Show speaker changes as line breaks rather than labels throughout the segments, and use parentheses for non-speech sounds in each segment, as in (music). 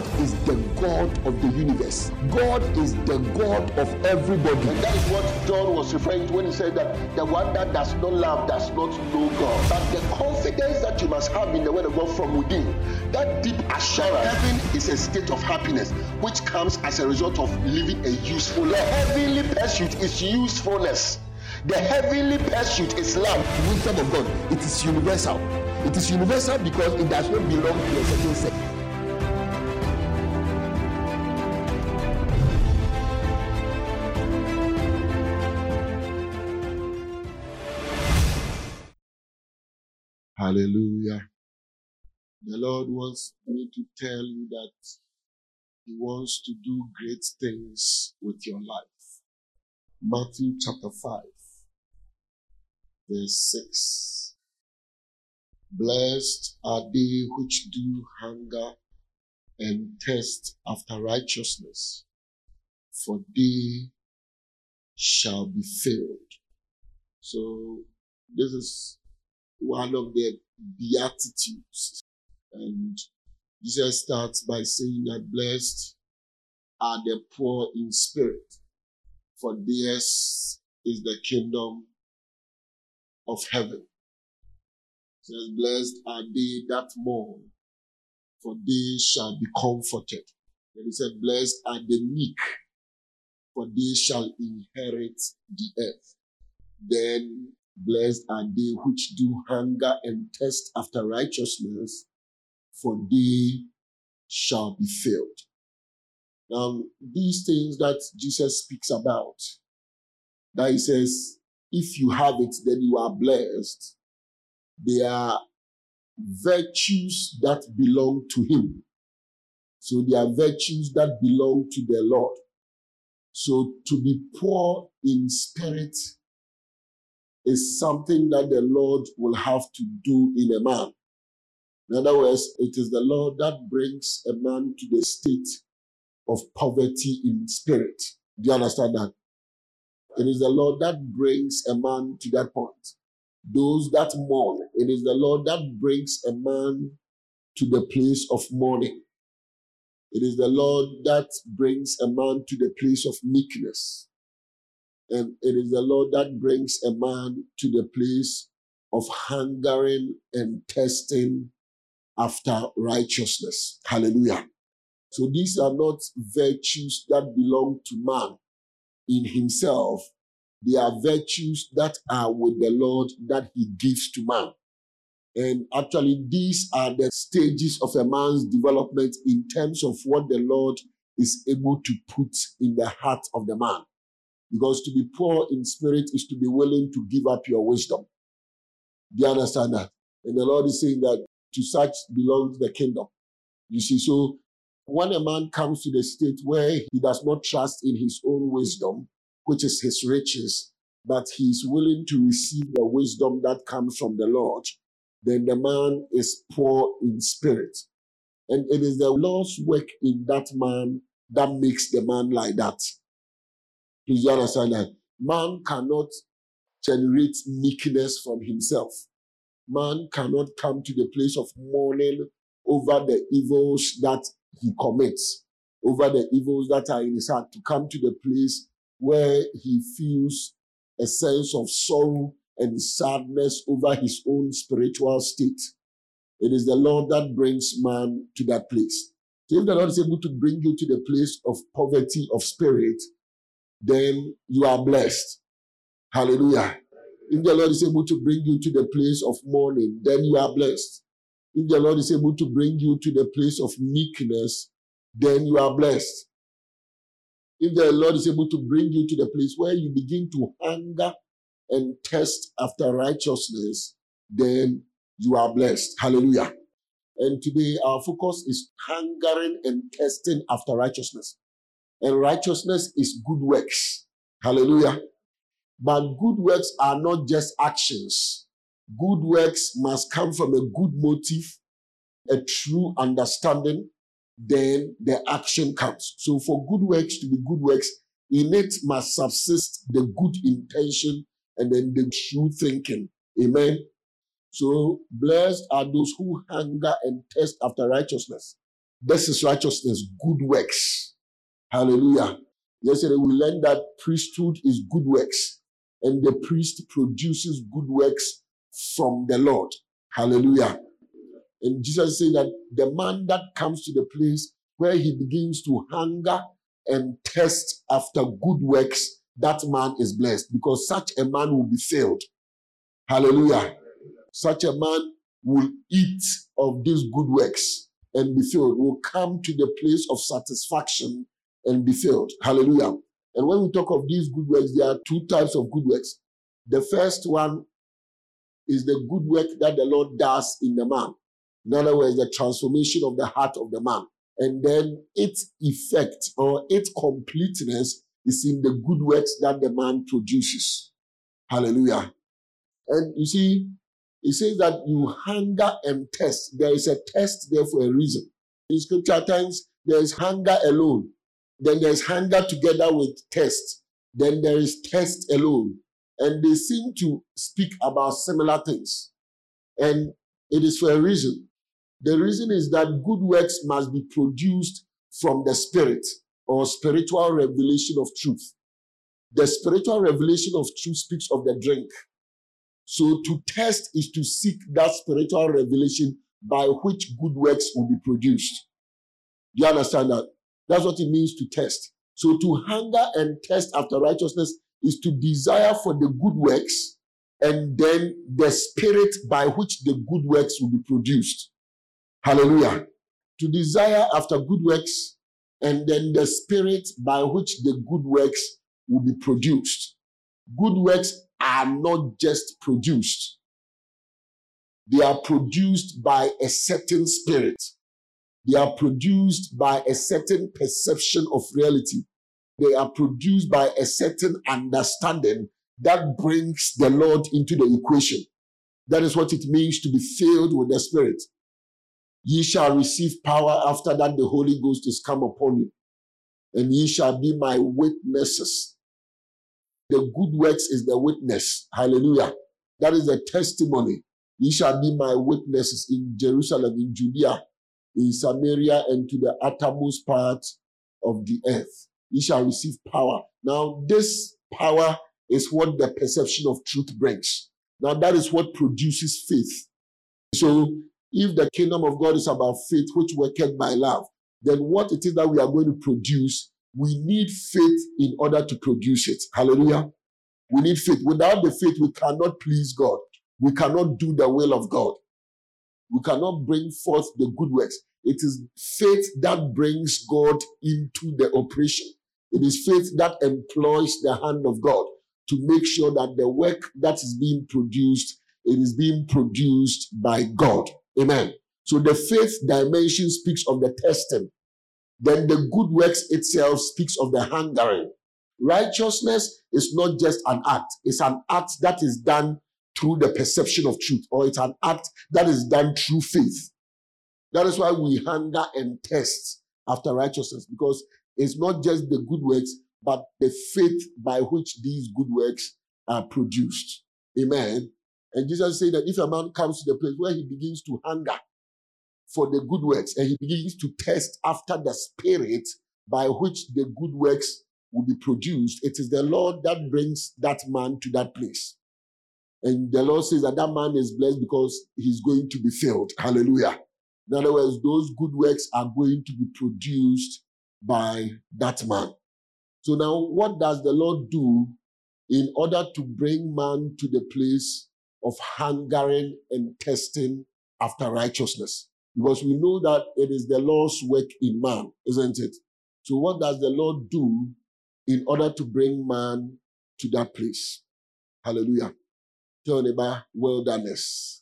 God is the God of the universe. God is the God of everybody.
And that is what John was referring to when he said that the one that does not love does not know God. But the confidence that you must have in the word of God from within, that deep assurance, heaven is a state of happiness which comes as a result of living a useful life. The heavenly pursuit is usefulness. The heavenly pursuit is love.
The Wisdom of God, it is universal. It is universal because it does not belong to a certain sect.
Hallelujah. The Lord wants me to tell you that He wants to do great things with your life. Matthew chapter 5, verse 6. Blessed are they which do hunger and thirst after righteousness, for they shall be filled. So this is one of the beatitudes. And Jesus starts by saying that blessed are the poor in spirit, for theirs is the kingdom of heaven. Says, blessed are they that mourn, for they shall be comforted. And he said, blessed are the meek, for they shall inherit the earth. Then Blessed are they which do hunger and thirst after righteousness, for they shall be filled. Now, these things that Jesus speaks about, that he says, if you have it, then you are blessed. They are virtues that belong to him. So they are virtues that belong to the Lord. So to be poor in spirit is something that the Lord will have to do in a man. In other words, it is the Lord that brings a man to the state of poverty in spirit. Do you understand that? It is the Lord that brings a man to that point. Those that mourn, it is the Lord that brings a man to the place of mourning. It is the Lord that brings a man to the place of meekness. And it is the Lord that brings a man to the place of hungering and testing after righteousness. Hallelujah. So these are not virtues that belong to man in himself. They are virtues that are with the Lord that he gives to man. And actually, these are the stages of a man's development in terms of what the Lord is able to put in the heart of the man. Because to be poor in spirit is to be willing to give up your wisdom. Do you understand that? And the Lord is saying that to such belongs the kingdom. You see, so when a man comes to the state where he does not trust in his own wisdom, which is his riches, but he is willing to receive the wisdom that comes from the Lord, then the man is poor in spirit. And it is the Lord's work in that man that makes the man like that. Please you understand that? Man cannot generate meekness from himself. Man cannot come to the place of mourning over the evils that he commits, over the evils that are in his heart, to come to the place where he feels a sense of sorrow and sadness over his own spiritual state. It is the Lord that brings man to that place. So if the Lord is able to bring you to the place of poverty of spirit, then you are blessed. Hallelujah. If the Lord is able to bring you to the place of mourning, then you are blessed. If the Lord is able to bring you to the place of meekness, then you are blessed. If the Lord is able to bring you to the place where you begin to hunger and thirst after righteousness, then you are blessed. Hallelujah. And today our focus is hungering and testing after righteousness. And righteousness is good works. Hallelujah. But good works are not just actions. Good works must come from a good motive, a true understanding, then the action comes. So for good works to be good works, in it must subsist the good intention and then the true thinking. Amen. So blessed are those who hunger and thirst after righteousness, This is righteousness, good works. Hallelujah. Yesterday we learned that priesthood is good works, and the priest produces good works from the Lord. Hallelujah. And Jesus said that the man that comes to the place where he begins to hunger and thirst after good works, that man is blessed because such a man will be filled. Hallelujah. Such a man will eat of these good works and be filled, will come to the place of satisfaction and be filled. Hallelujah. And when we talk of these good works, there are two types of good works. The first one is the good work that the Lord does in the man. In other words, the transformation of the heart of the man. And then its effect or its completeness is in the good works that the man produces. Hallelujah. And you see, it says that you hunger and test. There is a test there for a reason. In scripture, times, there is hunger alone. Then there's hunger together with test. Then there is test alone. And they seem to speak about similar things. And it is for a reason. The reason is that good works must be produced from the Spirit or spiritual revelation of truth. The spiritual revelation of truth speaks of the drink. So to test is to seek that spiritual revelation by which good works will be produced. Do you understand that? That's what it means to test. So to hunger and test after righteousness is to desire for the good works and then the spirit by which the good works will be produced. Hallelujah. To desire after good works and then the spirit by which the good works will be produced. Good works are not just produced, they are produced by a certain spirit. They are produced by a certain perception of reality. They are produced by a certain understanding that brings the Lord into the equation. That is what it means to be filled with the Spirit. Ye shall receive power after that the Holy Ghost is come upon you, and ye shall be my witnesses. The good works is the witness. Hallelujah. That is the testimony. Ye shall be my witnesses in Jerusalem, in Judea, in Samaria, and to the uttermost part of the earth. Ye shall receive power. Now, this power is what the perception of truth brings. Now, that is what produces faith. So, if the kingdom of God is about faith, which worketh by love, then what it is that we are going to produce, we need faith in order to produce it. Hallelujah. We need faith. Without the faith, we cannot please God. We cannot do the will of God. We cannot bring forth the good works. It is faith that brings God into the operation. It is faith that employs the hand of God to make sure that the work that is being produced, it is being produced by God. Amen. So the faith dimension speaks of the testing. Then the good works itself speaks of the hungering. Righteousness is not just an act, it's an act that is done through the perception of truth, or it's an act that is done through faith. That is why we hunger and test after righteousness, because it's not just the good works, but the faith by which these good works are produced. Amen. And Jesus said that if a man comes to the place where he begins to hunger for the good works and he begins to test after the spirit by which the good works will be produced, it is the Lord that brings that man to that place. And the Lord says that that man is blessed because he's going to be filled. Hallelujah. In other words, those good works are going to be produced by that man. So now, what does the Lord do in order to bring man to the place of hungering and testing after righteousness? Because we know that it is the Lord's work in man, isn't it? So, what does the Lord do in order to bring man to that place? Hallelujah. Tell neighbor, wilderness.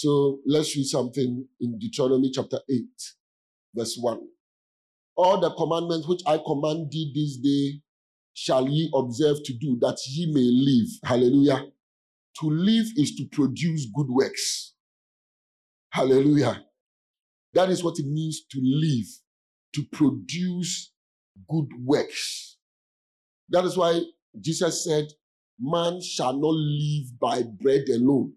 So, let's read something in Deuteronomy chapter 8, verse 1. All the commandments which I command thee this day shall ye observe to do, that ye may live. Hallelujah. To live is to produce good works. Hallelujah. That is what it means to live, to produce good works. That is why Jesus said, Man shall not live by bread alone.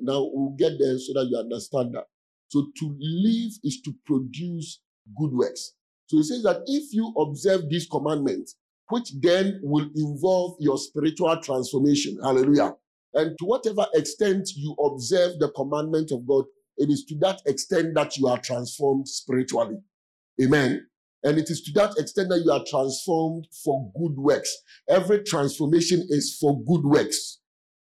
Now we'll get there so that you understand that. So to live is to produce good works. So he says that if you observe these commandments, which then will involve your spiritual transformation, hallelujah. And to whatever extent you observe the commandment of God, it is to that extent that you are transformed spiritually. Amen. And it is to that extent that you are transformed for good works. Every transformation is for good works.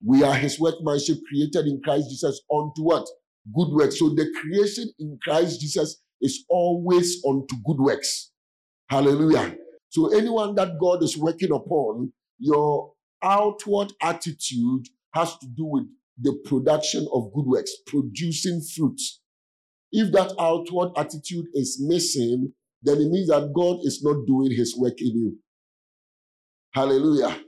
We are his workmanship created in Christ Jesus unto what? Good works. So the creation in Christ Jesus is always unto good works. Hallelujah. So anyone that God is working upon, your outward attitude has to do with the production of good works, producing fruits. If that outward attitude is missing, then it means that God is not doing his work in you. Hallelujah.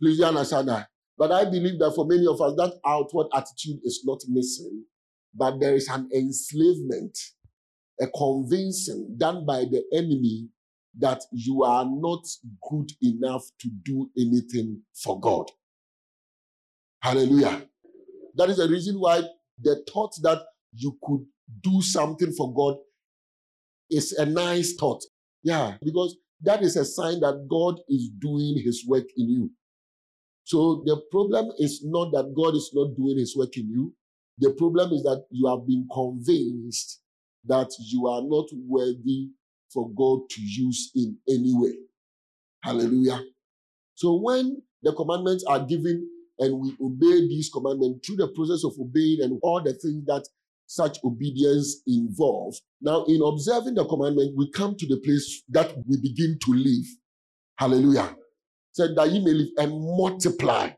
Please understand that. But I believe that for many of us, that outward attitude is not missing, but there is an enslavement, a convincing done by the enemy that you are not good enough to do anything for God. Hallelujah. That is the reason why the thought that you could do something for God is a nice thought. Yeah, because that is a sign that God is doing his work in you. So the problem is not that God is not doing his work in you. The problem is that you have been convinced that you are not worthy for God to use in any way. Hallelujah. So when the commandments are given and we obey these commandments through the process of obeying and all the things that such obedience involves. Now, in observing the commandment, we come to the place that we begin to live. Hallelujah. Said that ye may live and multiply.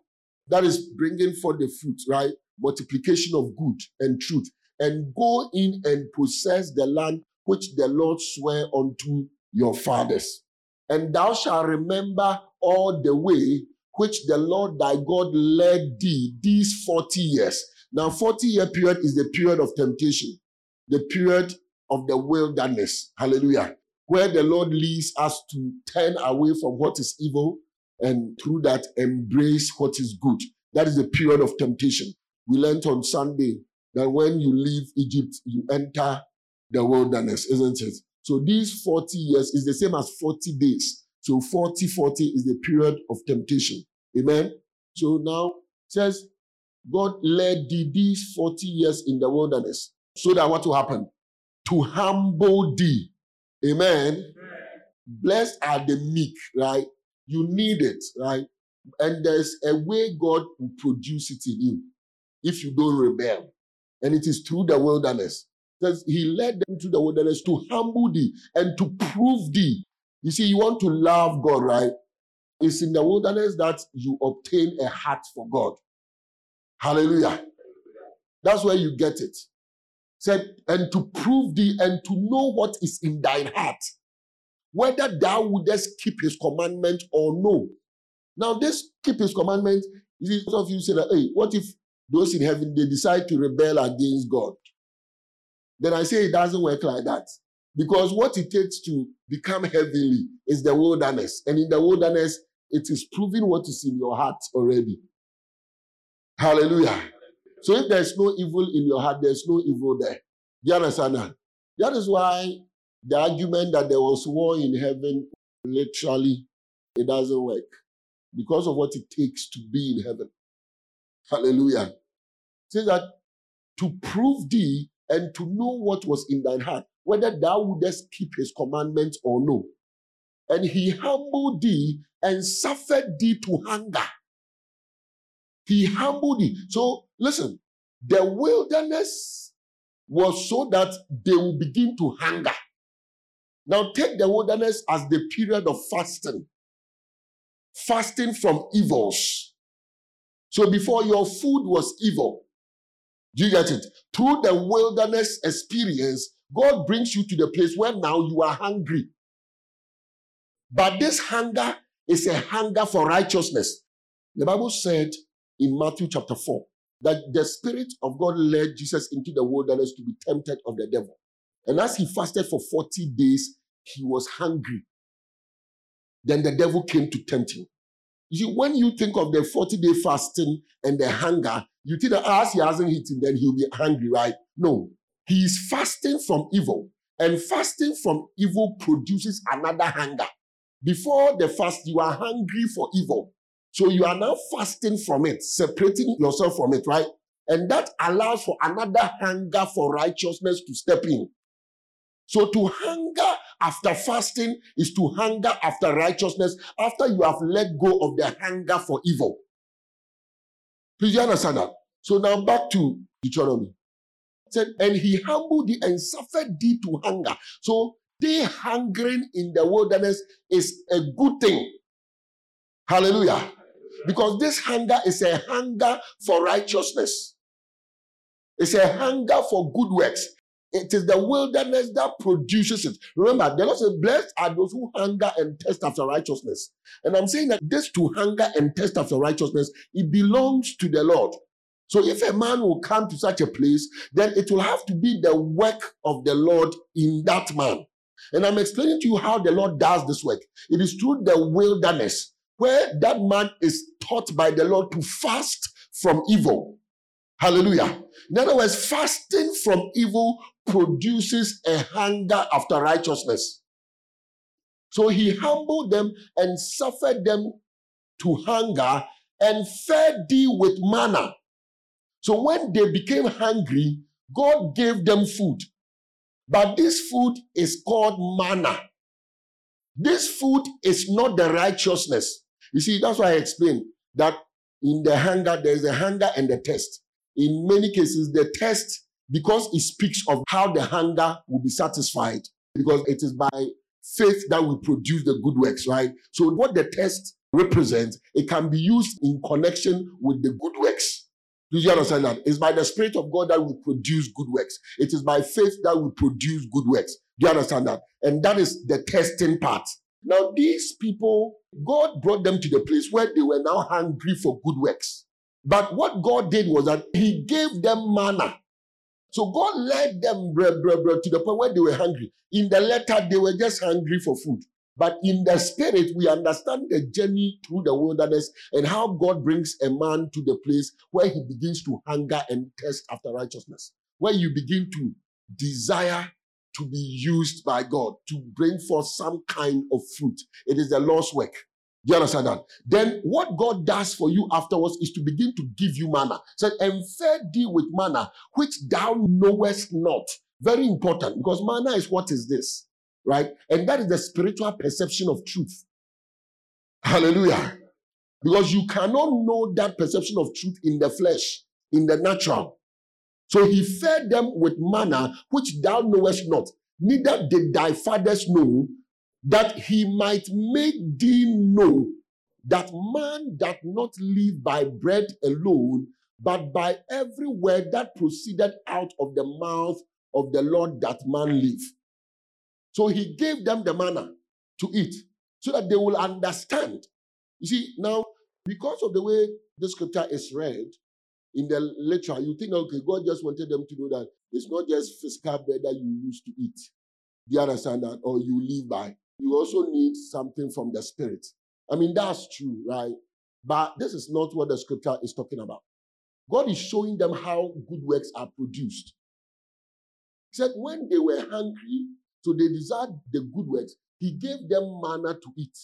That is bringing forth the fruit, right? Multiplication of good and truth. And go in and possess the land which the Lord sware unto your fathers. And thou shalt remember all the way which the Lord thy God led thee these 40 years. Now, 40 year period is the period of temptation, the period of the wilderness. Hallelujah. Where the Lord leads us to turn away from what is evil and through that embrace what is good. That is the period of temptation. We learned on Sunday that when you leave Egypt, you enter the wilderness, isn't it? So these 40 years is the same as 40 days. So 40, 40 is the period of temptation. Amen. So now says God led thee these 40 years in the wilderness. So that what will happen? To humble thee. Amen. Amen. Blessed are the meek, right? You need it, right? And there's a way God will produce it in you if you don't rebel. And it is through the wilderness. Because he led them to the wilderness to humble thee and to prove thee. You see, you want to love God, right? It's in the wilderness that you obtain a heart for God. Hallelujah. That's where you get it. Said, and to prove thee and to know what is in thine heart, whether thou wouldest keep his commandment or no. Now, this keep his commandment, see, some of you say that, hey, what if those in heaven they decide to rebel against God? Then I say it doesn't work like that. Because what it takes to become heavenly is the wilderness. And in the wilderness, it is proving what is in your heart already. Hallelujah. So if there's no evil in your heart, there's no evil there. Do you understand that? That is why the argument that there was war in heaven, literally, it doesn't work. Because of what it takes to be in heaven. Hallelujah. Says that to prove thee and to know what was in thine heart, whether thou wouldest keep his commandments or no. And he humbled thee and suffered thee to hunger he humbled thee. So listen, the wilderness was so that they will begin to hunger. Now take the wilderness as the period of fasting. Fasting from evils. So before your food was evil. Do you get it? Through the wilderness experience, God brings you to the place where now you are hungry. But this hunger is a hunger for righteousness. The Bible said in Matthew chapter 4 that the Spirit of God led Jesus into the wilderness to be tempted of the devil. And as he fasted for 40 days, he was hungry. Then the devil came to tempt him. You see, when you think of the 40 day fasting and the hunger, you think that ah, as he hasn't eaten, then he'll be hungry, right? No. he is fasting from evil, and fasting from evil produces another hunger. Before the fast, you are hungry for evil. So you are now fasting from it, separating yourself from it, right? And that allows for another hunger for righteousness to step in. So to hunger after fasting is to hunger after righteousness after you have let go of the hunger for evil. Please you understand that? So now back to Deuteronomy. It said, and he humbled thee and suffered thee to hunger. So they hungering in the wilderness is a good thing. Hallelujah. Because this hunger is a hunger for righteousness. It's a hunger for good works. It is the wilderness that produces it. Remember, the Lord says, Blessed are those who hunger and test after righteousness. And I'm saying that this to hunger and test after righteousness, it belongs to the Lord. So if a man will come to such a place, then it will have to be the work of the Lord in that man. And I'm explaining to you how the Lord does this work. It is through the wilderness where that man is taught by the Lord to fast from evil. Hallelujah. In other words, fasting from evil produces a hunger after righteousness. So he humbled them and suffered them to hunger and fed thee with manna. So when they became hungry, God gave them food. But this food is called manna. This food is not the righteousness. You see, that's why I explained that in the hunger, there is a hunger and a test. In many cases, the test because it speaks of how the hunger will be satisfied because it is by faith that we produce the good works, right? So what the test represents, it can be used in connection with the good works. Do you understand that? It's by the Spirit of God that we produce good works. It is by faith that we produce good works. Do you understand that? And that is the testing part. Now, these people, God brought them to the place where they were now hungry for good works. But what God did was that He gave them manna. So God led them blah, blah, blah, to the point where they were hungry. In the letter, they were just hungry for food. But in the spirit, we understand the journey through the wilderness and how God brings a man to the place where he begins to hunger and thirst after righteousness, where you begin to desire to be used by God to bring forth some kind of fruit. It is the Lord's work. Do you understand that? Then what God does for you afterwards is to begin to give you manna. Said, and fed thee with manna, which thou knowest not. Very important because manna is what is this, right? And that is the spiritual perception of truth. Hallelujah. Because you cannot know that perception of truth in the flesh, in the natural. So he fed them with manna, which thou knowest not, neither did thy fathers know, that he might make thee know that man doth not live by bread alone, but by every word that proceeded out of the mouth of the Lord that man live. So he gave them the manna to eat so that they will understand. You see, now, because of the way the scripture is read in the literature, you think, okay, God just wanted them to know that it's not just physical bread that you use to eat. Do you understand that? Or you live by you also need something from the spirit. I mean, that's true, right? But this is not what the scripture is talking about. God is showing them how good works are produced. He said, when they were hungry, so they desired the good works, he gave them manna to eat.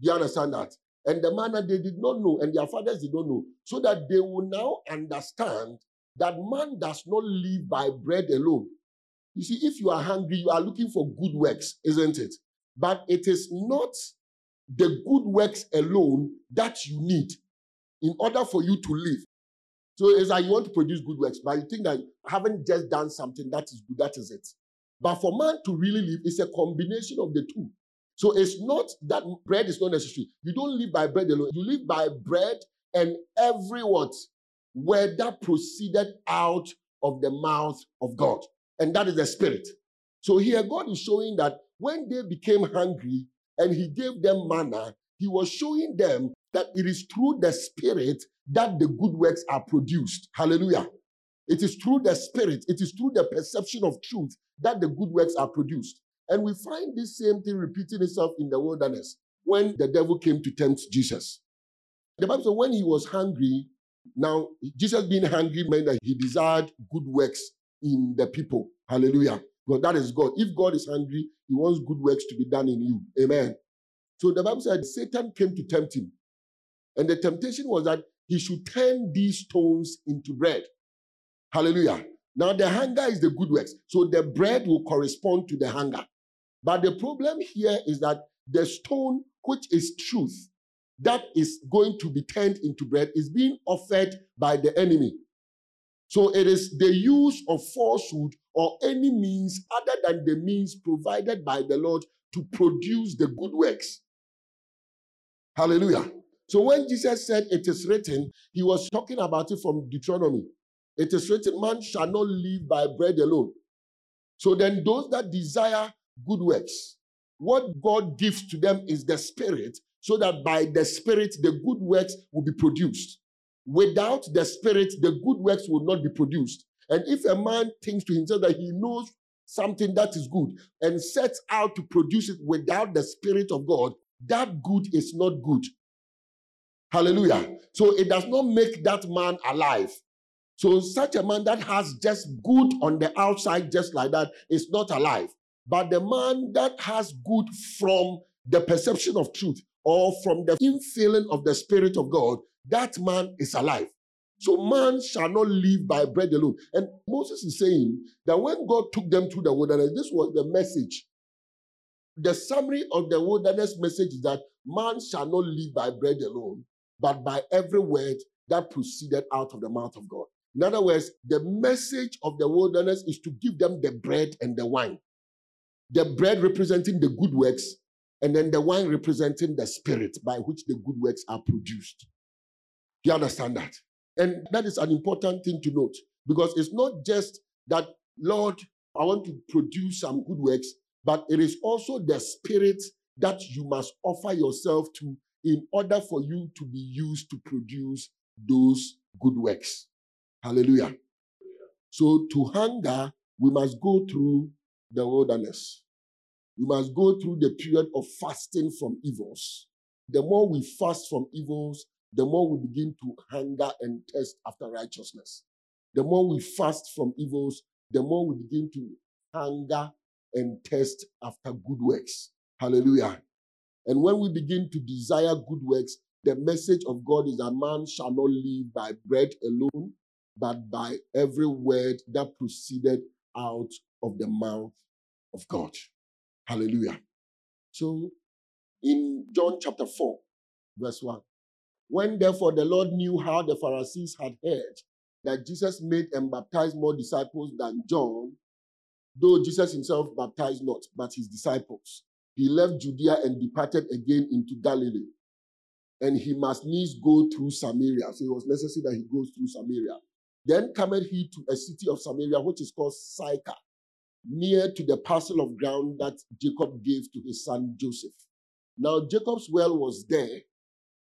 Do you understand that? And the manna they did not know, and their fathers did not know, so that they will now understand that man does not live by bread alone. You see, if you are hungry, you are looking for good works, isn't it? But it is not the good works alone that you need in order for you to live. So it's like you want to produce good works, but you think that haven't just done something that is good, that is it. But for man to really live, it's a combination of the two. So it's not that bread is not necessary. You don't live by bread alone. You live by bread and every word that proceeded out of the mouth of God. And that is the spirit. So here God is showing that when they became hungry and he gave them manna, he was showing them that it is through the spirit that the good works are produced. Hallelujah. It is through the spirit, it is through the perception of truth that the good works are produced. And we find this same thing repeating itself in the wilderness when the devil came to tempt Jesus. The Bible says when he was hungry, now Jesus being hungry meant that he desired good works in the people. Hallelujah. Because that is God. If God is hungry, he wants good works to be done in you. Amen. So the Bible said Satan came to tempt him. And the temptation was that he should turn these stones into bread. Hallelujah. Now, the hunger is the good works. So the bread will correspond to the hunger. But the problem here is that the stone, which is truth, that is going to be turned into bread, is being offered by the enemy. So it is the use of falsehood or any means other than the means provided by the Lord to produce the good works. Hallelujah. So when Jesus said it is written, he was talking about it from Deuteronomy. It is written, man shall not live by bread alone. So then those that desire good works, what God gives to them is the spirit, so that by the spirit the good works will be produced. Without the spirit, the good works will not be produced. And if a man thinks to himself that he knows something that is good and sets out to produce it without the spirit of God, that good is not good. Hallelujah. So it does not make that man alive. So such a man that has just good on the outside, just like that, is not alive. But the man that has good from the perception of truth or from the infilling of the Spirit of God, that man is alive. So hmm. man shall not live by bread alone. And Moses is saying that when God took them through the wilderness, this was the message. The summary of the wilderness message is that man shall not live by bread alone, but by every word that proceeded out of the mouth of God. In other words, the message of the wilderness is to give them the bread and the wine. The bread representing the good works, and then the wine representing the spirit by which the good works are produced. You understand that? And that is an important thing to note because it's not just that, Lord, I want to produce some good works, but it is also the spirit that you must offer yourself to in order for you to be used to produce those good works. Hallelujah. So to hunger, we must go through the wilderness. We must go through the period of fasting from evils. The more we fast from evils, the more we begin to hunger and thirst after righteousness. The more we fast from evils, the more we begin to hunger and thirst after good works. Hallelujah. And when we begin to desire good works, the message of God is that man shall not live by bread alone, but by every word that proceeded out of the mouth of God. Hallelujah. So in John chapter 4, verse 1, when therefore the Lord knew how the Pharisees had heard that Jesus made and baptized more disciples than John, though Jesus himself baptized not, but his disciples, he left Judea and departed again into Galilee. And he must needs go through Samaria. So it was necessary that he goes through Samaria. Then cometh he to a city of Samaria, which is called Sychar, near to the parcel of ground that Jacob gave to his son Joseph. Now Jacob's well was there.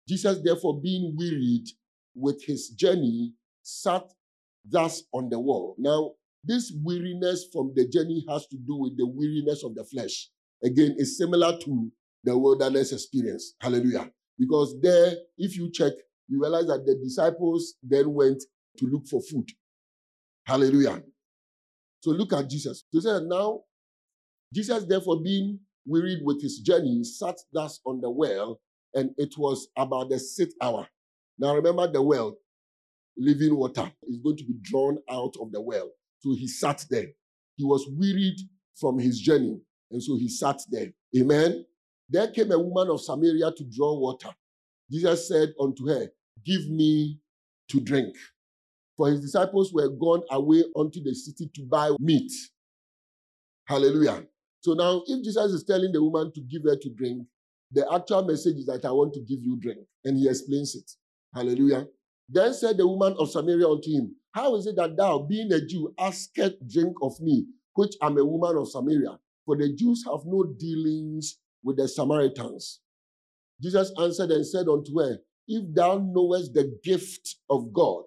Jesus, therefore, being wearied with his journey, sat thus on the wall. Now, this weariness from the journey has to do with the weariness of the flesh. Again, it's similar to the wilderness experience. Hallelujah. Because there, if you check, you realize that the disciples then went to look for food. Hallelujah. So look at Jesus. So say now, Jesus, therefore, being wearied with his journey, sat thus on the well, and it was about the sixth hour. Now remember the well, living water is going to be drawn out of the well. So he sat there. He was wearied from his journey, and so he sat there. Amen. There came a woman of Samaria to draw water. Jesus said unto her, Give me to drink for his disciples were gone away unto the city to buy meat. Hallelujah. So now, if Jesus is telling the woman to give her to drink, the actual message is that I want to give you drink. And he explains it. Hallelujah. Then said the woman of Samaria unto him, How is it that thou, being a Jew, askest drink of me, which am a woman of Samaria? For the Jews have no dealings with the Samaritans. Jesus answered and said unto her, If thou knowest the gift of God,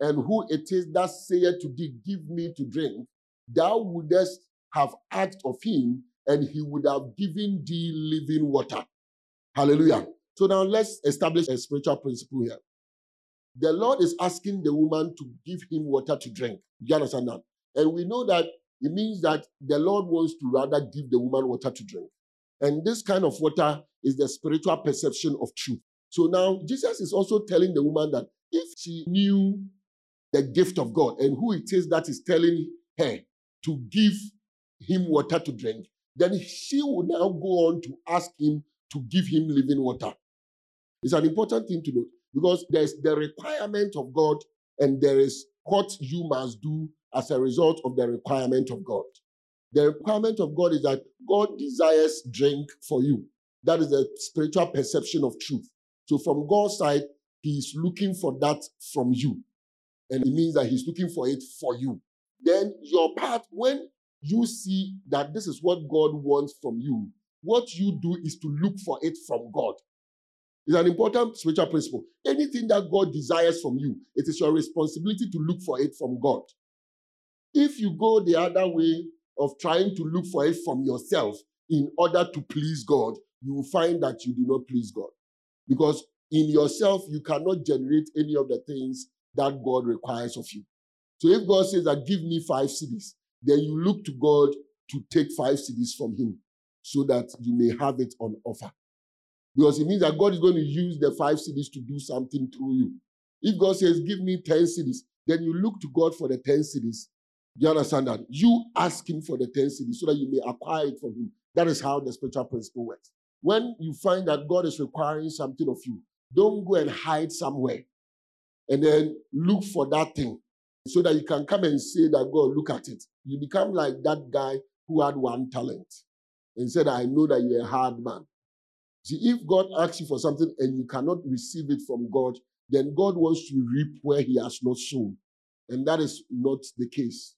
and who it is that saith to thee, Give me to drink, thou wouldest have asked of him, and he would have given thee living water. Hallelujah. So now let's establish a spiritual principle here. The Lord is asking the woman to give him water to drink. You understand that? And we know that it means that the Lord wants to rather give the woman water to drink. And this kind of water is the spiritual perception of truth. So now Jesus is also telling the woman that if she knew the gift of God and who it is that is telling her to give him water to drink, then she will now go on to ask him to give him living water. It's an important thing to note because there's the requirement of God and there is what you must do as a result of the requirement of God. The requirement of God is that God desires drink for you. That is a spiritual perception of truth. So, from God's side, He is looking for that from you. And it means that He's looking for it for you. Then, your part, when you see that this is what God wants from you, what you do is to look for it from God. It's an important spiritual principle. Anything that God desires from you, it is your responsibility to look for it from God. If you go the other way of trying to look for it from yourself in order to please God, you will find that you do not please God. Because in yourself, you cannot generate any of the things that God requires of you. So if God says that give me five cedis, then you look to God to take five cedis from Him so that you may have it on offer. Because it means that God is going to use the five cedis to do something through you. If God says, Give me 10 cedis, then you look to God for the 10 cedis. You understand that? You ask Him for the 10 cedis so that you may acquire it from Him. That is how the spiritual principle works. When you find that God is requiring something of you, don't go and hide somewhere and then look for that thing so that you can come and say that God, look at it. You become like that guy who had one talent and said, I know that you're a hard man. See, if God asks you for something and you cannot receive it from God, then God wants to reap where he has not sown. And that is not the case.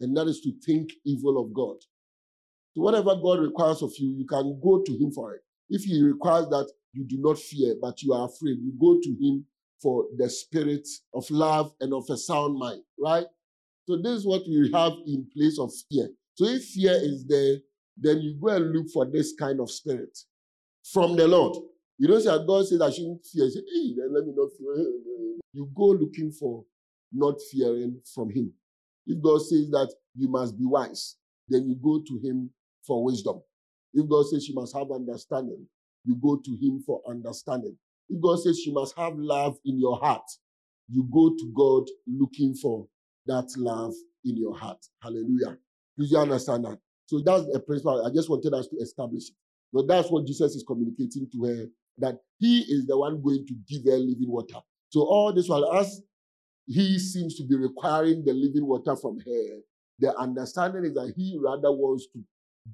And that is to think evil of God. So whatever God requires of you, you can go to him for it. If he requires that you do not fear, but you are afraid, you go to him for the spirit of love and of a sound mind, right? So this is what we have in place of fear. So if fear is there, then you go and look for this kind of spirit from the Lord. You don't say God says I shouldn't fear. Say, hey, then let me not fear. You go looking for not fearing from Him. If God says that you must be wise, then you go to Him for wisdom. If God says you must have understanding, you go to Him for understanding. If God says you must have love in your heart, you go to God looking for that love in your heart. Hallelujah. Do you understand that? So that's a principle. I just wanted us to establish it. But that's what Jesus is communicating to her that he is the one going to give her living water. So all this while as he seems to be requiring the living water from her, the understanding is that he rather wants to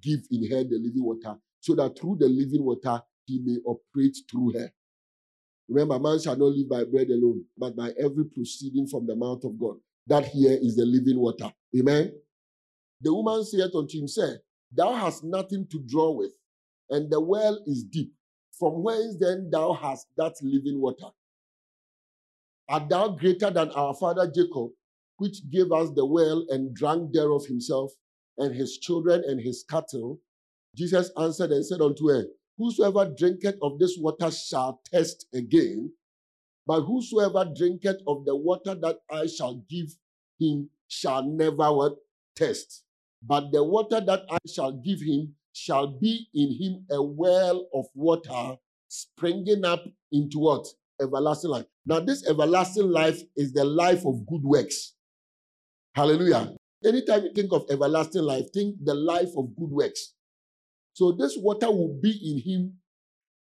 give in her the living water so that through the living water he may operate through her. Remember, man shall not live by bread alone, but by every proceeding from the mouth of God. That here is the living water. Amen. The woman said unto him, Say, Thou hast nothing to draw with, and the well is deep. From whence then thou hast that living water? Art thou greater than our father Jacob, which gave us the well and drank thereof himself, and his children and his cattle? Jesus answered and said unto her, Whosoever drinketh of this water shall thirst again, but whosoever drinketh of the water that I shall give him shall never? Thirst. But the water that I shall give him shall be in him a well of water springing up into what? Everlasting life. Now, this everlasting life is the life of good works. Hallelujah. Anytime you think of everlasting life, think the life of good works. So, this water will be in him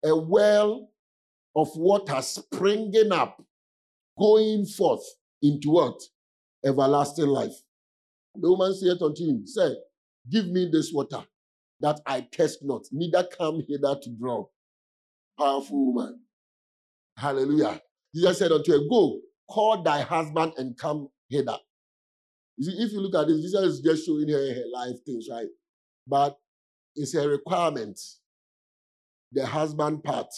a well of water springing up, going forth into what? Everlasting life. The woman said unto him, Say, give me this water that I test not, neither come hither to draw. Powerful woman. Hallelujah. Jesus said unto her, Go, call thy husband and come hither. You see, if you look at this, Jesus is just showing her her life things, right? But it's a requirement, the husband part.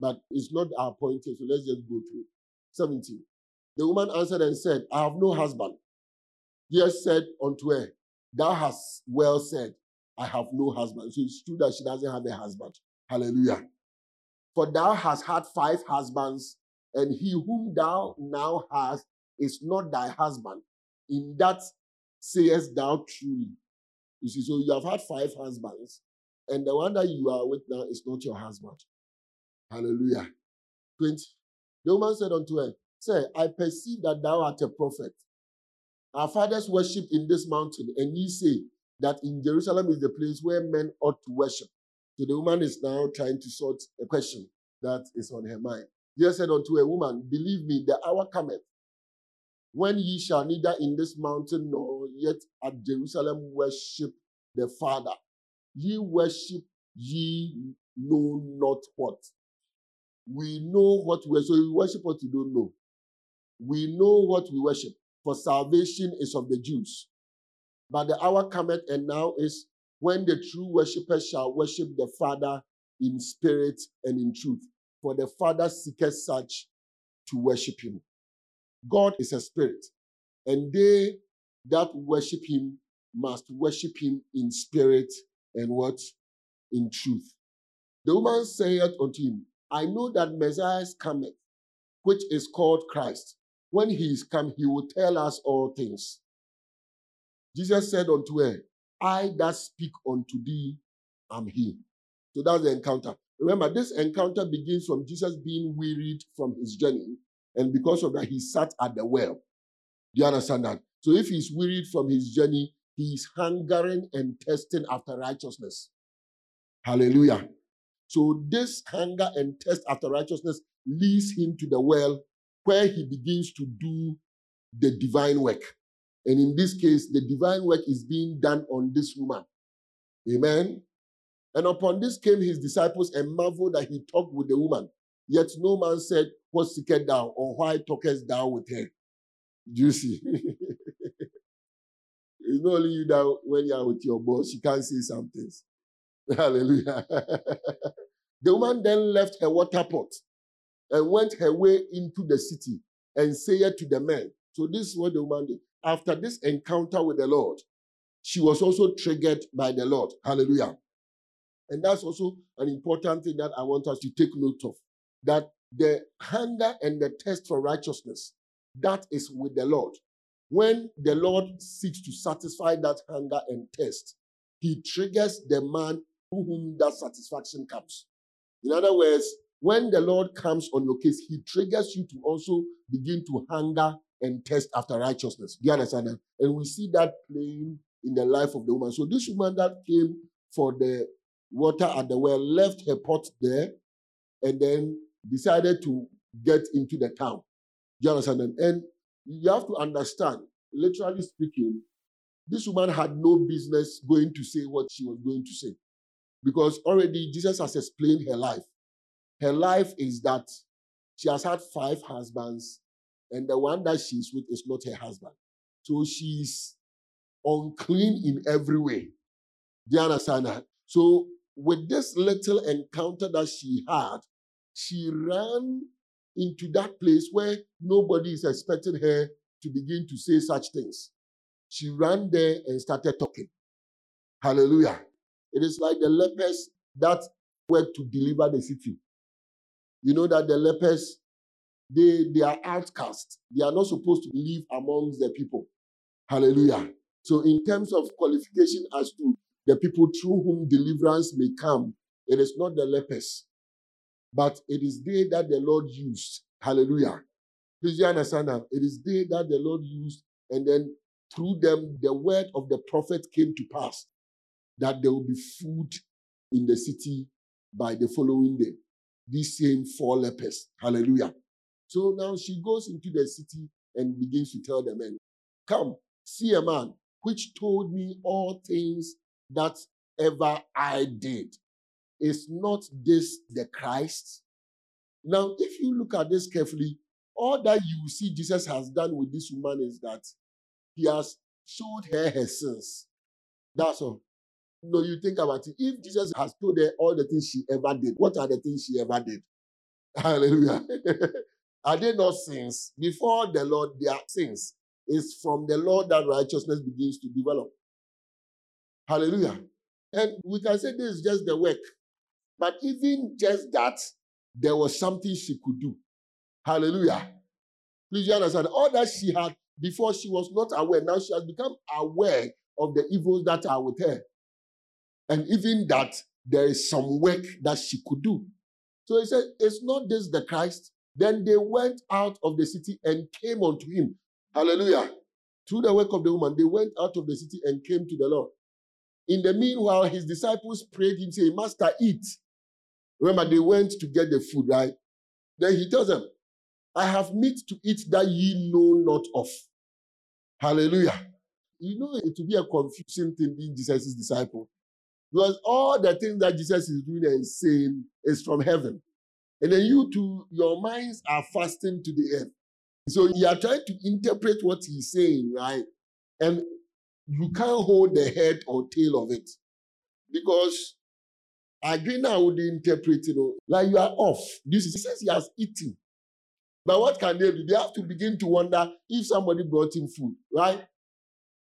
But it's not our point here, so let's just go through. 17. The woman answered and said, I have no husband. Jesus said unto her, Thou hast well said, I have no husband. So it's true that she doesn't have a husband. Hallelujah. For thou hast had five husbands, and he whom thou now hast is not thy husband. In that sayest thou truly. You see, so you have had five husbands, and the one that you are with now is not your husband. Hallelujah. 20. The woman said unto her, Say, I perceive that thou art a prophet. Our fathers worship in this mountain, and ye say that in Jerusalem is the place where men ought to worship. So the woman is now trying to sort a question that is on her mind. Jesus said unto a woman, Believe me, the hour cometh when ye shall neither in this mountain nor yet at Jerusalem worship the Father. Ye worship ye know not what. We know what we worship. So we worship what you don't know. We know what we worship, for salvation is of the Jews. But the hour cometh, and now is when the true worshippers shall worship the Father in spirit and in truth. For the Father seeketh such to worship him. God is a spirit, and they that worship him must worship him in spirit and what? In truth. The woman saith unto him, I know that Messiah cometh, which is called Christ. When he is come, he will tell us all things. Jesus said unto her, I that speak unto thee am he. So that's the encounter. Remember, this encounter begins from Jesus being wearied from his journey and because of that, he sat at the well. Do you understand that? So if he's wearied from his journey, he's hungering and testing after righteousness. Hallelujah. So this hunger and test after righteousness leads him to the well where he begins to do the divine work. And in this case, the divine work is being done on this woman. Amen. And upon this came his disciples and marveled that he talked with the woman. Yet no man said, What seeketh thou, or why talkest thou with her? Do you see? (laughs) it's not only you that when you are with your boss, you can't say some things. (laughs) Hallelujah. (laughs) the woman then left her water pot and went her way into the city and said to the men. So this is what the woman did. After this encounter with the Lord, she was also triggered by the Lord. Hallelujah. And that's also an important thing that I want us to take note of that the hunger and the thirst for righteousness, that is with the Lord. When the Lord seeks to satisfy that hunger and thirst, he triggers the man to whom that satisfaction comes. In other words, when the Lord comes on your case, he triggers you to also begin to hunger and thirst after righteousness. Do you understand that? And we see that playing in the life of the woman. So this woman that came for the water at the well left her pot there and then decided to get into the town. Do you understand? And you have to understand, literally speaking, this woman had no business going to say what she was going to say. Because already Jesus has explained her life. Her life is that she has had five husbands, and the one that she's with is not her husband. So she's unclean in every way. Do you understand that? So, with this little encounter that she had, she ran into that place where nobody is expecting her to begin to say such things. She ran there and started talking. Hallelujah. It is like the lepers that were to deliver the city. You know that the lepers, they, they are outcasts. They are not supposed to live amongst the people. Hallelujah. So, in terms of qualification as to the people through whom deliverance may come, it is not the lepers. But it is they that the Lord used. Hallelujah. Please you understand that? It is they that the Lord used, and then through them the word of the prophet came to pass that there will be food in the city by the following day. These same four lepers. Hallelujah. So now she goes into the city and begins to tell the men, Come, see a man which told me all things that ever I did. Is not this the Christ? Now, if you look at this carefully, all that you see Jesus has done with this woman is that he has showed her her sins. That's all. No, you think about it. If Jesus has told her all the things she ever did, what are the things she ever did? (laughs) Hallelujah. (laughs) are they not sins? Before the Lord, they are sins. It's from the Lord that righteousness begins to develop. Hallelujah. And we can say this is just the work. But even just that, there was something she could do. Hallelujah. Please you understand? All that she had Before she was not aware. Now she has become aware of the evils that are with her. And even that there is some work that she could do. So he said, It's not this the Christ. Then they went out of the city and came unto him. Hallelujah. Through the work of the woman, they went out of the city and came to the Lord. In the meanwhile, his disciples prayed him, saying, Master, eat. Remember, they went to get the food, right? Then he tells them, I have meat to eat that ye know not of. Hallelujah. You know, it will be a confusing thing being Jesus' disciple. Because all the things that Jesus is doing and saying is from heaven. And then you two, your minds are fasting to the earth. So you are trying to interpret what he's saying, right? And you can't hold the head or tail of it. Because I now with the interpret, you know, like you are off. This is, says he has eaten. But what can they do? They have to begin to wonder if somebody brought him food, right?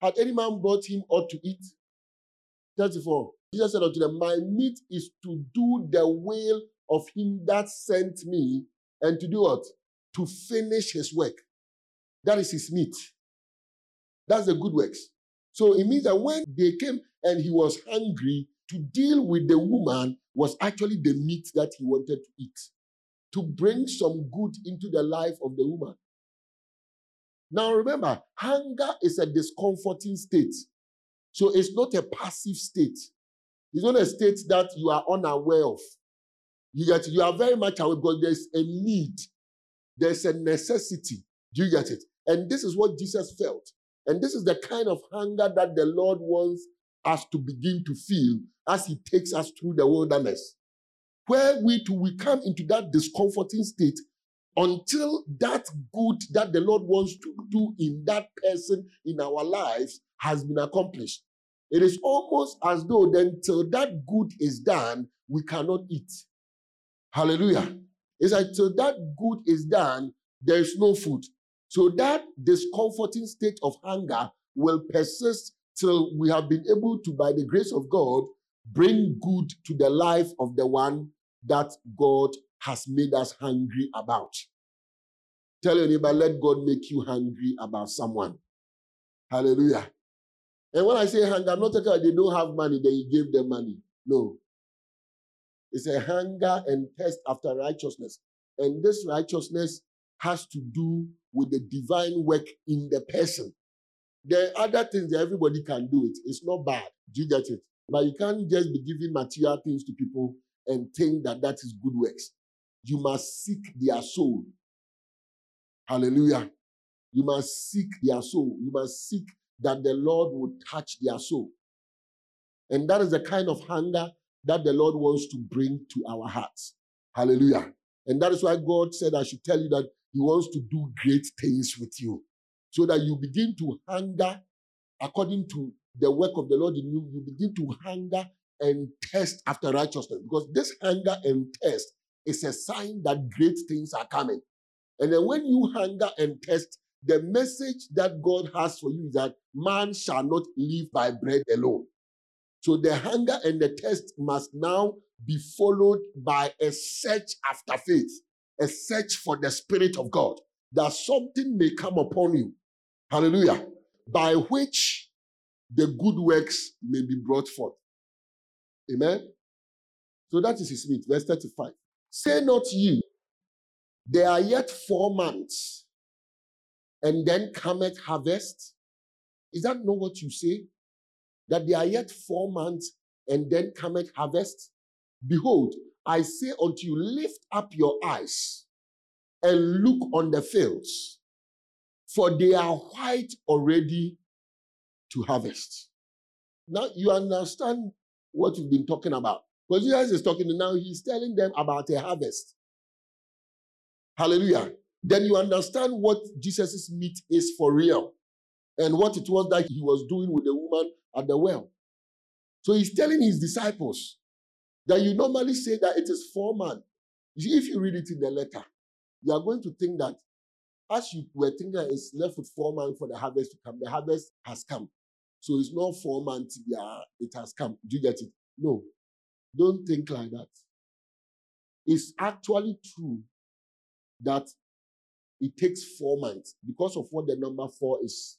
Had any man brought him ought to eat? 34. Jesus said unto them, My meat is to do the will of him that sent me, and to do what? To finish his work. That is his meat. That's the good works. So it means that when they came and he was hungry, to deal with the woman was actually the meat that he wanted to eat, to bring some good into the life of the woman. Now remember, hunger is a discomforting state. So it's not a passive state. It's not a state that you are unaware of. You get? You are very much aware because there's a need, there's a necessity. Do you get it? And this is what Jesus felt. And this is the kind of hunger that the Lord wants us to begin to feel as He takes us through the wilderness. Where we to we come into that discomforting state until that good that the Lord wants to do in that person in our lives has been accomplished. It is almost as though then till that good is done, we cannot eat. Hallelujah. It's like till that good is done, there is no food. So that discomforting state of hunger will persist till we have been able to, by the grace of God, bring good to the life of the one that God has made us hungry about. Tell your neighbor, let God make you hungry about someone. Hallelujah. And when I say hunger, I'm not talking about they don't have money, then you give them money. No. It's a hunger and thirst after righteousness. And this righteousness has to do with the divine work in the person. There are other things that everybody can do it. It's not bad. Do you get it? But you can't just be giving material things to people and think that that is good works. You must seek their soul. Hallelujah. You must seek their soul. You must seek that the Lord would touch their soul. And that is the kind of hunger that the Lord wants to bring to our hearts. Hallelujah. And that is why God said, I should tell you that He wants to do great things with you. So that you begin to hunger according to the work of the Lord in you. You begin to hunger and test after righteousness. Because this hunger and test is a sign that great things are coming. And then when you hunger and test, the message that God has for you is that man shall not live by bread alone. So the hunger and the test must now be followed by a search after faith, a search for the Spirit of God, that something may come upon you. Hallelujah. By which the good works may be brought forth. Amen. So that is his meat. Verse 35. Say not ye, there are yet four months, and then cometh harvest. Is that not what you say? that there are yet four months and then cometh harvest? Behold, I say unto you, lift up your eyes and look on the fields, for they are white already to harvest. Now you understand what we've been talking about. Because Jesus is talking now, he's telling them about a harvest. Hallelujah. Then you understand what Jesus' meat is for real and what it was that he was doing with the woman at the well. So he's telling his disciples that you normally say that it is four man. If you read it in the letter, you are going to think that as you were thinking it's left with four months for the harvest to come, the harvest has come. So it's not four months, yeah, it has come. Do you get it? No. Don't think like that. It's actually true that it takes four months because of what the number four is.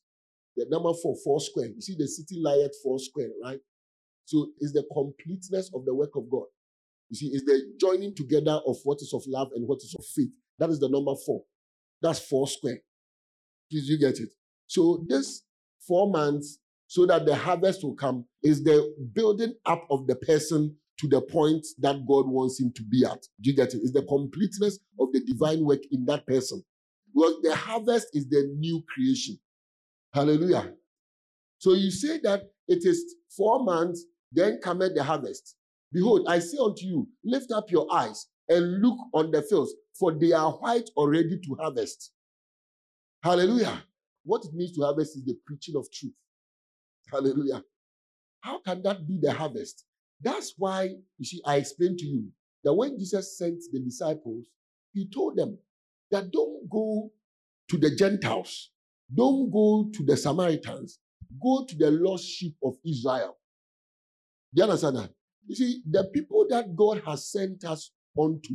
The number four, four square. You see, the city lieth four square, right? So it's the completeness of the work of God. You see, it's the joining together of what is of love and what is of faith. That is the number four. That's four square. Did you get it? So this four months, so that the harvest will come, is the building up of the person to the point that God wants him to be at. Do you get it? It's the completeness of the divine work in that person. Because the harvest is the new creation. Hallelujah. So you say that it is four months, then cometh the harvest. Behold, I say unto you, lift up your eyes and look on the fields, for they are white already to harvest. Hallelujah. What it means to harvest is the preaching of truth. Hallelujah. How can that be the harvest? That's why, you see, I explained to you that when Jesus sent the disciples, he told them that don't go to the Gentiles, don't go to the Samaritans, go to the lost sheep of Israel. Do you understand that? You see, the people that God has sent us unto,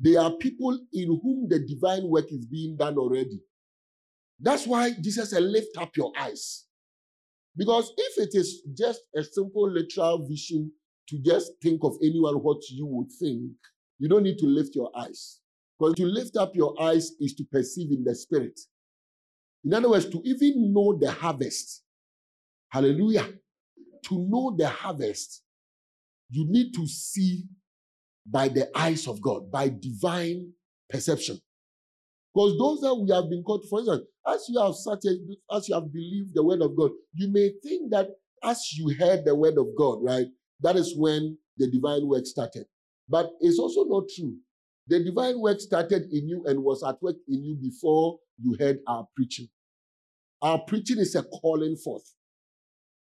they are people in whom the divine work is being done already. That's why Jesus said, Lift up your eyes. Because if it is just a simple literal vision to just think of anyone what you would think, you don't need to lift your eyes. Because to lift up your eyes is to perceive in the spirit. In other words, to even know the harvest. Hallelujah. To know the harvest, you need to see by the eyes of God, by divine perception. Because those that we have been called, for instance, as you have started, as you have believed the word of God, you may think that as you heard the word of God, right, that is when the divine work started. But it's also not true. The divine work started in you and was at work in you before you heard our preaching. Our preaching is a calling forth.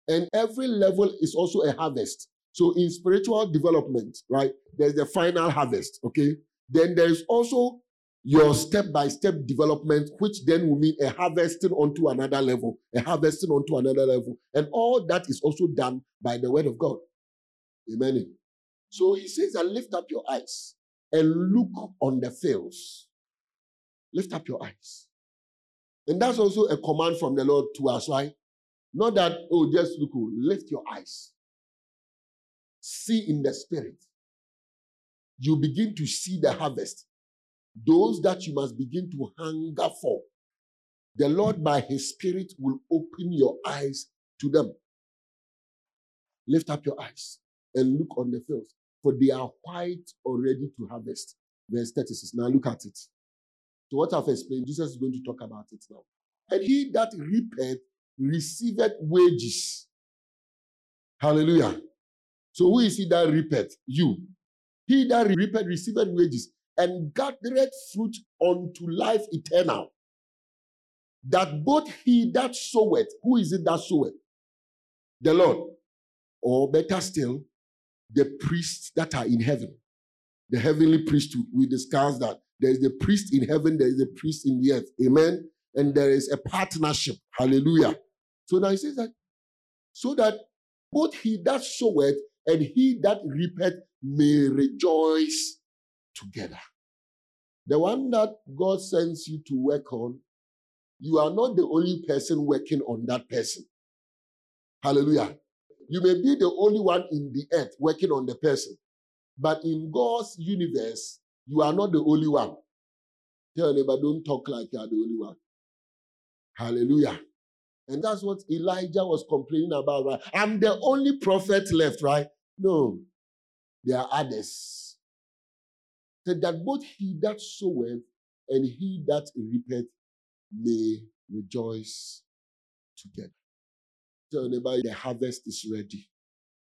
And every level is also a harvest. So in spiritual development, right, there's the final harvest, okay? Then there's also your step by step development, which then will mean a harvesting onto another level, a harvesting onto another level. And all that is also done by the word of God. Amen. So he says that lift up your eyes and look on the fields. Lift up your eyes. And that's also a command from the Lord to us, right? Not that, oh, just look, oh, lift your eyes. See in the spirit. You begin to see the harvest. Those that you must begin to hunger for. The Lord, by His Spirit, will open your eyes to them. Lift up your eyes and look on the fields for they are white already to harvest. Verse 36. Now look at it. So what I've explained, Jesus is going to talk about it now. And he that reapeth receiveth wages. Hallelujah. So who is he that reapeth? You. He that reapeth receiveth wages and gathereth fruit unto life eternal. That both he that soweth, who is it that soweth? The Lord. Or better still, the priests that are in heaven. The heavenly priesthood. We discussed that. There is the priest in heaven, there is a priest in the earth. Amen. And there is a partnership. Hallelujah. So now he says that so that both he that soweth and he that reapeth may rejoice together. The one that God sends you to work on, you are not the only person working on that person. Hallelujah. You may be the only one in the earth working on the person, but in God's universe, you are not the only one. Tell neighbor, don't talk like you are the only one. Hallelujah. And that's what Elijah was complaining about, right? I'm the only prophet left, right? No, there are others. Said that both he that soweth and he that reapeth may rejoice together. Tell neighbor the harvest is ready,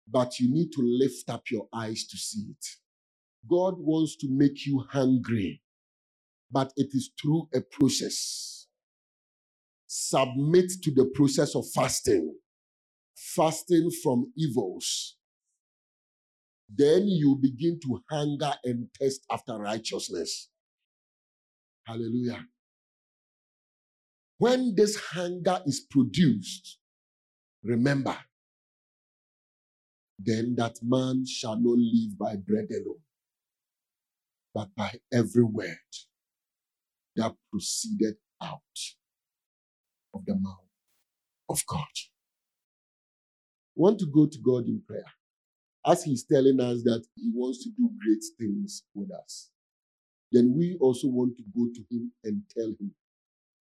but you need to lift up your eyes to see it. God wants to make you hungry, but it is through a process. Submit to the process of fasting, fasting from evils. Then you begin to hunger and thirst after righteousness. Hallelujah. When this hunger is produced, Remember, then that man shall not live by bread alone, but by every word that proceeded out of the mouth of God. want to go to God in prayer as He's telling us that He wants to do great things with us. Then we also want to go to Him and tell Him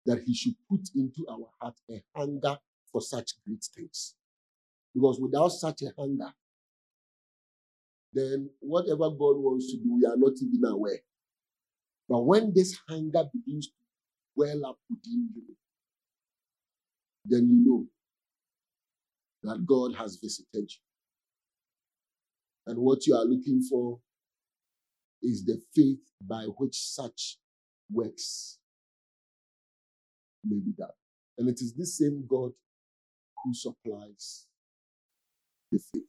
that He should put into our heart a hunger for such great things. Because without such a hunger, then whatever God wants to do, we are not even aware. But when this hunger begins to well up within you, then you know that God has visited you. And what you are looking for is the faith by which such works may be done. And it is this same God who supplies the faith.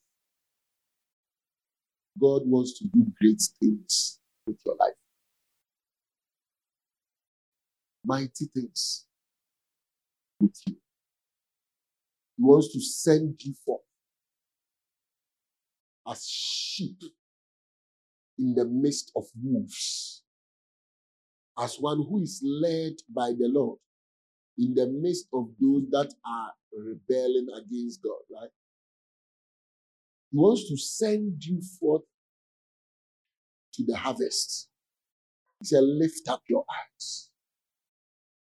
God wants to do great things with your life. Mighty things with you. He wants to send you forth as sheep in the midst of wolves, as one who is led by the Lord in the midst of those that are rebelling against God, right? He wants to send you forth to the harvest. He said, Lift up your eyes.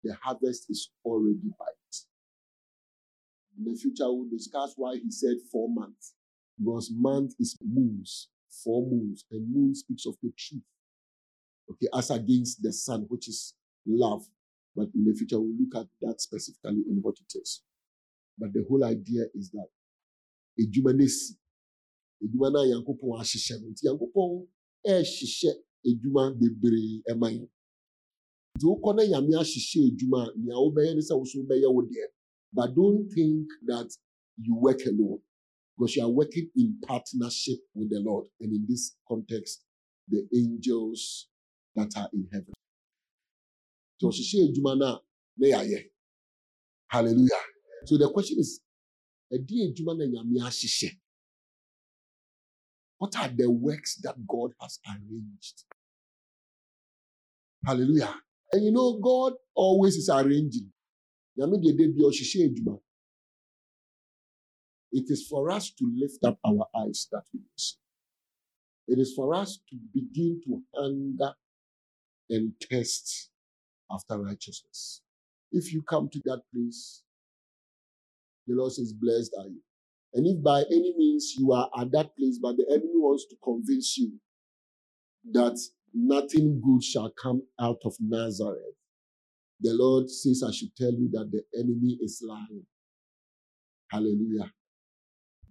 The harvest is already white. In the future, we'll discuss why he said four months. Because month is moons, four moons, and moon speaks of the truth. Okay, as against the sun, which is love. But in the future, we'll look at that specifically in what it is. But the whole idea is that edwuma no a nyankopɔn ahyehyɛ no nti nyankopɔn ɛrehyehyɛ edwuma bebree ɛma yɛn nti wokɔ na nyame ahyehyɛ edwuma a nea wobɛyɛ ne sɛ wo so wobɛyɛ wo deɛ but don't think that you work alone because you are working in partnership with the Lord. And in this context the angels that are in heaven. Yɛayɛ hallelujah. So the question is what are the works that God has arranged? Hallelujah. And you know God always is arranging it is for us to lift up our eyes that we see it is for us to begin to hunger and thirst after righteousness if you come to that place the Lord says, Blessed are you. And if by any means you are at that place, but the enemy wants to convince you that nothing good shall come out of Nazareth, the Lord says, I should tell you that the enemy is lying. Hallelujah.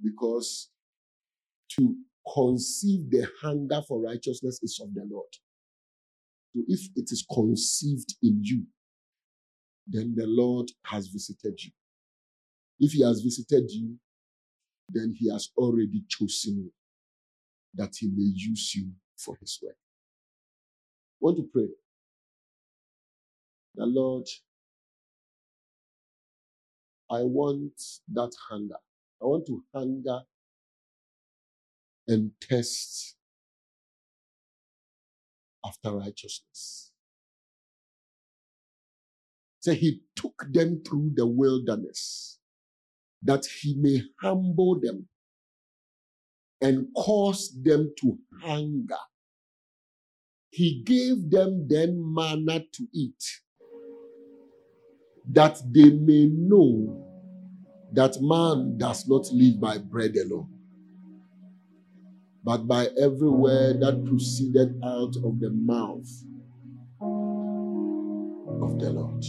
Because to conceive the hunger for righteousness is of the Lord. So if it is conceived in you, then the Lord has visited you. If he has visited you, then he has already chosen you that he may use you for his work. I want to pray. The Lord, I want that hunger. I want to hunger and test after righteousness. So he took them through the wilderness that he may humble them and cause them to hunger. He gave them then manna to eat, that they may know that man does not live by bread alone, but by every word that proceeded out of the mouth of the Lord.